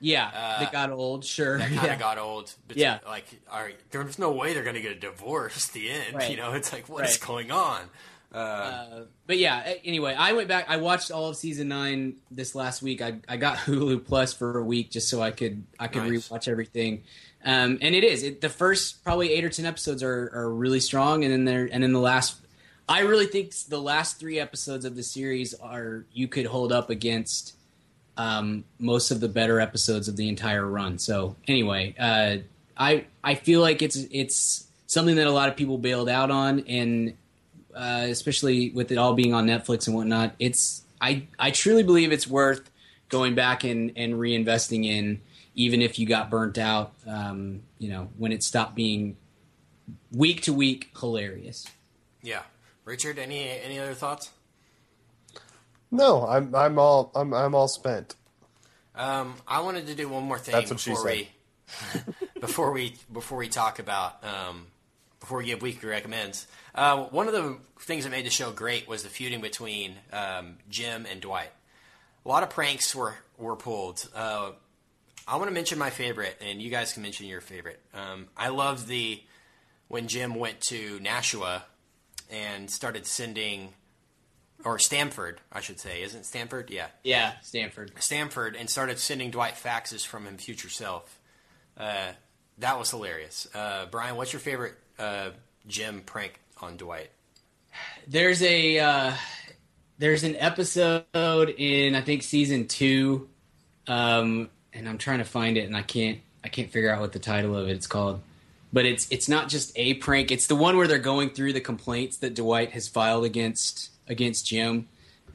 yeah Uh, that got old. Sure, That kind of yeah. got old. But Yeah. like, all right, there's no way they're going to get a divorce. at The end, Right. you know, it's like what is Right. going on? but yeah, anyway, I went back. I watched all of season nine this last week. I, I got Hulu Plus for a week just so I could I could Nice. rewatch everything. Um, and it is it, the first probably eight or ten episodes are, are really strong, and then there and then the last. I really think the last three episodes of the series are you could hold up against um, most of the better episodes of the entire run. So anyway, uh, I I feel like it's it's something that a lot of people bailed out on, and uh, especially with it all being on Netflix and whatnot, it's I I truly believe it's worth going back and and reinvesting in, even if you got burnt out. Um, you know, when it stopped being week to week hilarious. Yeah, Richard, any any other thoughts? No, I'm I'm all I'm I'm all spent. Um, I wanted to do one more thing That's what she before we before we before we talk about um, before we give weekly recommends. Uh, one of the things that made the show great was the feuding between um, Jim and Dwight. A lot of pranks were were pulled. Uh, I want to mention my favorite, and you guys can mention your favorite. Um, I love the when Jim went to Nashua and started sending or Stanford, I should say. Isn't Stanford? Yeah. Yeah, Stanford. Stanford and started sending Dwight faxes from his future self. Uh, that was hilarious. Uh, Brian, what's your favorite uh, Jim prank on Dwight? There's a uh, there's an episode in I think season two, um, and I'm trying to find it, and I can't I can't figure out what the title of it. it is called. But it's it's not just a prank. It's the one where they're going through the complaints that Dwight has filed against against Jim,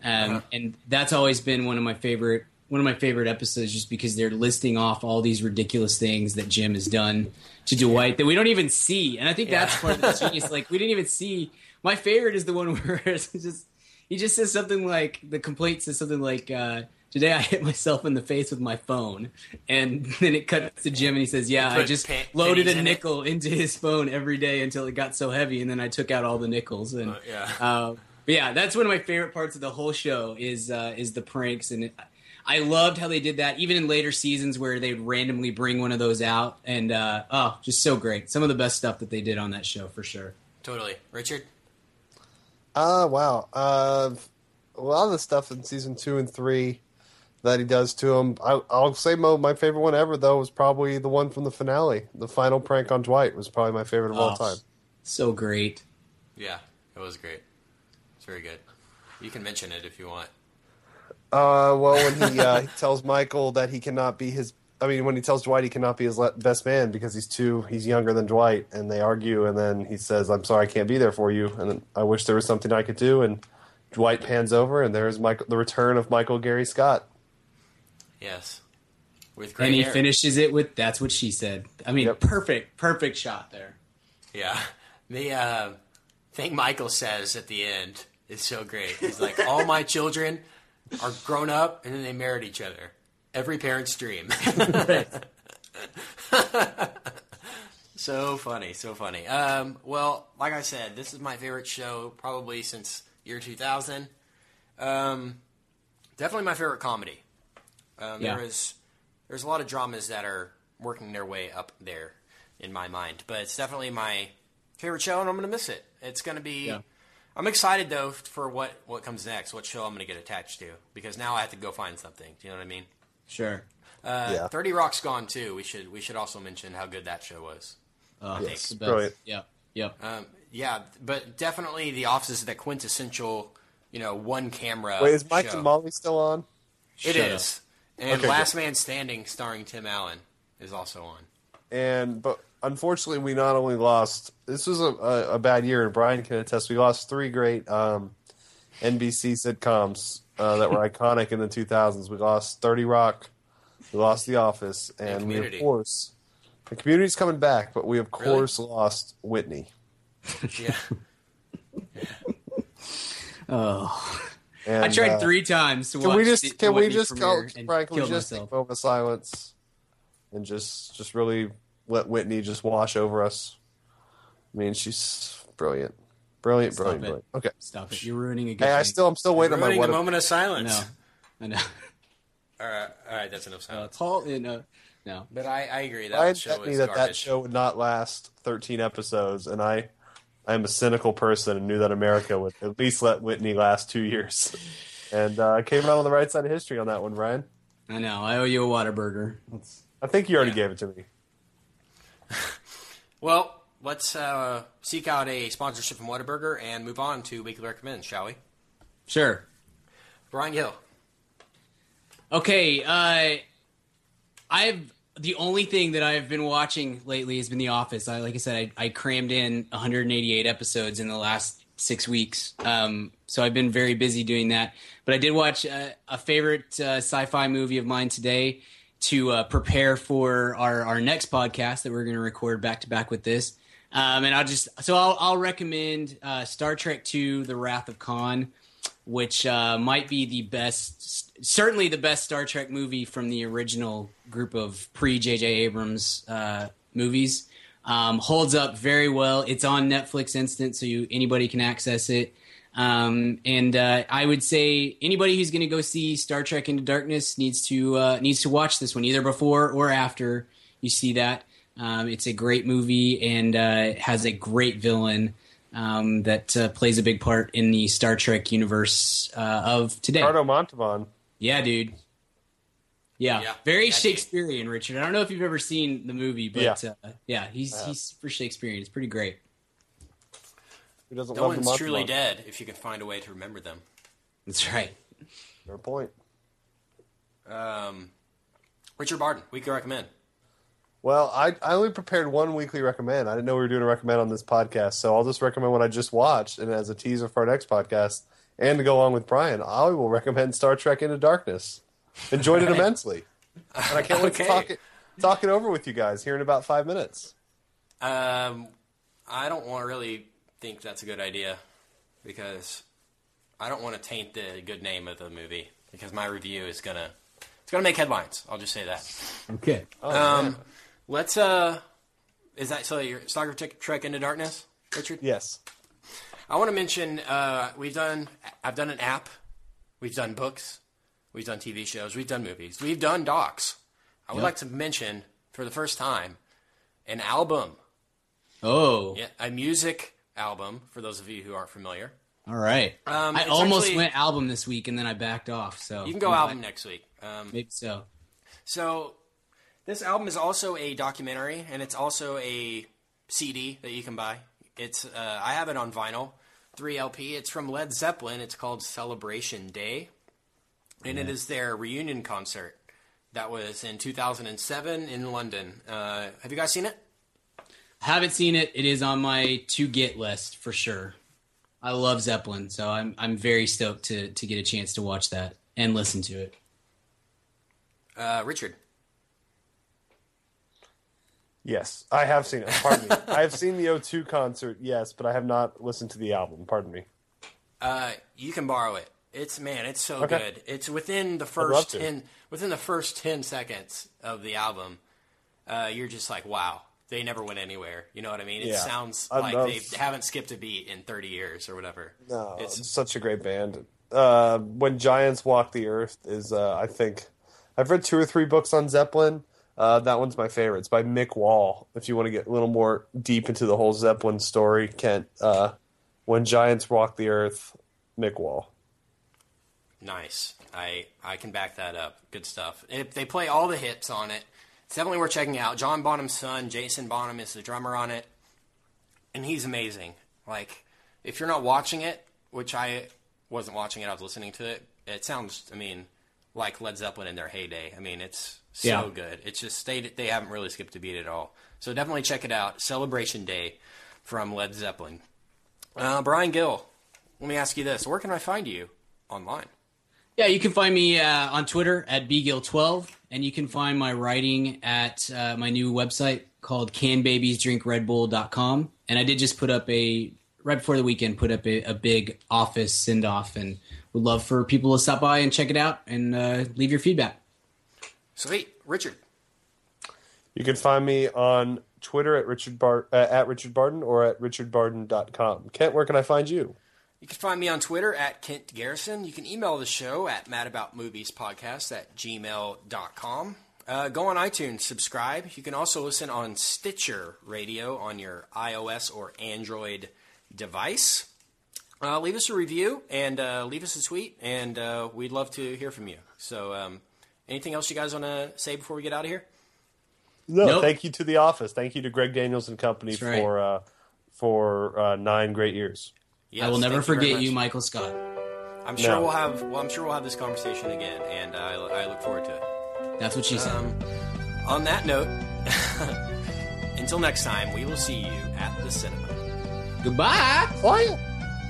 um, Uh-huh. and that's always been one of my favorite one of my favorite episodes, just because they're listing off all these ridiculous things that Jim has done to Dwight that we don't even see, and I think that's part of the genius. Like we didn't even see. My favorite is the one where it's just he just says something like the complaint says something like. Uh, Today I hit myself in the face with my phone, and then it cuts to Jim, and he says, "Yeah, I just pe- loaded pennies a in it." nickel into his phone every day until it got so heavy, and then I took out all the nickels." And Uh, yeah. uh, but yeah, that's one of my favorite parts of the whole show is uh, is the pranks, and it, I loved how they did that, even in later seasons where they'd randomly bring one of those out, and uh, oh, just so great. Some of the best stuff that they did on that show for sure. Totally. Richard? Ah, wow. Uh, a lot of the stuff in season two and three that he does to him. I, I'll say mo, my favorite one ever though was probably the one from the finale. The final prank on Dwight was probably my favorite of all Oh, time. So great. Yeah, it was great. It's very good. You can mention it if you want. Uh, well, when he, uh, he tells Michael that he cannot be his. I mean, when he tells Dwight he cannot be his le- best man because he's too he's younger than Dwight, and they argue, and then he says, "I'm sorry, I can't be there for you," and I wish there was something I could do, and Dwight pans over, and there's Michael, the return of Michael Gary Scott. Yes. With great and he hair. finishes it with "That's what she said." I mean, Yep. perfect, perfect shot there. Yeah. The uh, thing Michael says at the end is so great. He's like, all my children are grown up and then they married each other. Every parent's dream. so funny, so funny. Um, well, like I said, this is my favorite show probably since year 2000. Um, definitely my favorite comedy. Um, Yeah. There is there's a lot of dramas that are working their way up there in my mind, but it's definitely my favorite show, and I'm gonna miss it. It's gonna be. Yeah. I'm excited though for what what comes next, what show I'm gonna get attached to, because now I have to go find something. Do you know what I mean? Sure. Uh, Yeah. Thirty Rock's gone too. We should we should also mention how good that show was. Oh, Yes, it's the best. brilliant. Yep. Yep. Um, yeah, but definitely The Office is that quintessential, you know, one camera. Wait, is Mike show. and Molly still on? It Shut is. And Okay, Last Man Standing, starring Tim Allen, is also on. And but unfortunately, we not only lost. This was a, a, a bad year, and Brian can attest. We lost three great um, NBC sitcoms uh, that were iconic in the 2000s. We lost 30 Rock, we lost The Office, and, we of course the community's coming back. But we of Really? course lost Whitney. Yeah. Oh, And, I tried uh, three times to Can watch. we the just can we just go, premiere and Brian? Can we just myself. take a moment of silence and just just really let Whitney just wash over us? I mean, she's brilliant, brilliant, Stop brilliant, it. brilliant. Okay. Stop it! You're ruining a good. Hey, I still I'm still waiting on my what a if- moment of silence. No, I know. All right, all right, that's enough Uh, silence. Paul, uh, no, no. But I, I agree that Brian show bet me is that garbage. that show would not last 13 episodes, and I, I am a cynical person and knew that America would at least let Whitney last two years, and uh, came out on the right side of history on that one, Ryan. I know. I owe you a Whataburger. Let's, I think you already Yeah. gave it to me. Well, let's uh, seek out a sponsorship from Whataburger and move on to weekly recommends, shall we? sure. Brian Gill. Okay. Uh, I've the only thing that I've been watching lately has been The Office. I like I said, I, I crammed in 188 episodes in the last six weeks. Um, so I've been very busy doing that. But I did watch uh, a favorite uh, sci-fi movie of mine today to uh, prepare for our, our next podcast that we're going to record back to back with this. Um, and I'll just so I'll, I'll recommend uh, Star Trek II: The Wrath of Khan, which uh, might be the best, certainly the best Star Trek movie from the original group of pre J.J. Abrams uh, movies. Um, holds up very well. It's on Netflix Instant, so you anybody can access it. Um, and uh, I would say anybody who's going to go see Star Trek Into Darkness needs to uh, needs to watch this one either before or after you see that. Um, it's a great movie and uh, has a great villain um, that uh, plays a big part in the Star Trek universe uh, of today. Ricardo Montalban. Yeah, dude. Yeah, Yeah, very that dude. Shakespearean, Richard. I don't know if you've ever seen the movie, but Yeah. uh, yeah, he's he's super Shakespearean. It's pretty great. Who doesn't No love the one's truly dead if you can find a way to remember them. That's right. Fair point. Um, Richard Barton, we can recommend. Well, I, I only prepared one weekly recommend. I didn't know we were doing a recommend on this podcast, so I'll just recommend what I just watched, and as a teaser for our next podcast, and to go along with Brian, I will recommend Star Trek Into Darkness. Enjoyed it immensely, and I can't wait Okay. to talk it talk it over with you guys here in about five minutes. Um, I don't want to really think that's a good idea because I don't want to taint the good name of the movie because my review is gonna it's gonna make headlines. I'll just say that. Okay. um, let's uh, is that so? Your Star Trek Trek Into Darkness, Richard? Yes, I want to mention uh, we've done. I've done an app. We've done books. We've done TV shows. We've done movies. We've done docs. I would Yep. like to mention for the first time an album. Oh, Yeah, a music album for those of you who aren't familiar. all right. Um, I almost actually- went album this week, and then I backed off. So You can go I'm album next week. Um, Maybe so. so this album is also a documentary, and it's also a CD that you can buy. It's uh, I have it on vinyl, three LP. It's from Led Zeppelin. It's called Celebration Day, and it is their reunion concert that was in 2007 in London. Uh, have you guys seen it? Haven't seen it. It is on my to get list for sure. I love Zeppelin, so I'm I'm very stoked to to get a chance to watch that and listen to it. Uh, Richard. Yes, I have seen it. Pardon me. I have seen the O2 concert, yes, but I have not listened to the album. Pardon me. Uh, you can borrow it. It's man, it's so Okay. good. It's within the first ten within the first ten seconds of the album. Uh, you're just like, wow, they never went anywhere. You know what I mean? It Yeah. sounds I like love- they haven't skipped a beat in 30 years or whatever. No, It's- it's such a great band. Uh, when Giants Walk the Earth is, uh, I think, I've read two or three books on Zeppelin. Uh, that one's my favorite. It's by Mick Wall. If you want to get a little more deep into the whole Zeppelin story, Kent, uh, when Giants Walk the Earth, Mick Wall. Nice. I I can back that up. Good stuff. If they play all the hits on it, it's definitely worth checking out. John Bonham's son, Jason Bonham, is the drummer on it, and he's amazing. Like, if you're not watching it, which I wasn't watching it, I was listening to it. It sounds, I mean, like Led Zeppelin in their heyday. I mean, it's so Yeah. good. It's just they they haven't really skipped a beat at all. So definitely check it out. Celebration Day from Led Zeppelin. Uh, Brian Gill, let me ask you this: Where can I find you online? Yeah, you can find me uh, on Twitter at bgill12, and you can find my writing at uh, my new website called canbabiesdrinkredbull.com. And I did just put up a right before the weekend, put up a, a big office send off, and would love for people to stop by and check it out and uh, leave your feedback. Sweet, Richard. You can find me on Twitter at Richard Bar- uh, at Richard Barton or at richardbarton.com. Kent, where can I find you? You can find me on Twitter at Kent Garrison. You can email the show at madaboutmoviespodcast at gmail.com. Uh, go on iTunes, subscribe. You can also listen on Stitcher Radio on your iOS or Android device. Uh, leave us a review and uh, leave us a tweet, and uh, we'd love to hear from you. So, um, anything else you guys want to say before we get out of here? No, Nope. thank you to the office. Thank you to Greg Daniels and Company right. for uh, for uh, nine great years. Yes, I will never forget much. you, Michael Scott. I'm sure No. we'll have. Well, I'm sure we'll have this conversation again, and I, I look forward to it. That's what she said. Um, on that note, until next time, we will see you at the cinema. Goodbye. Why?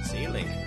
See you later.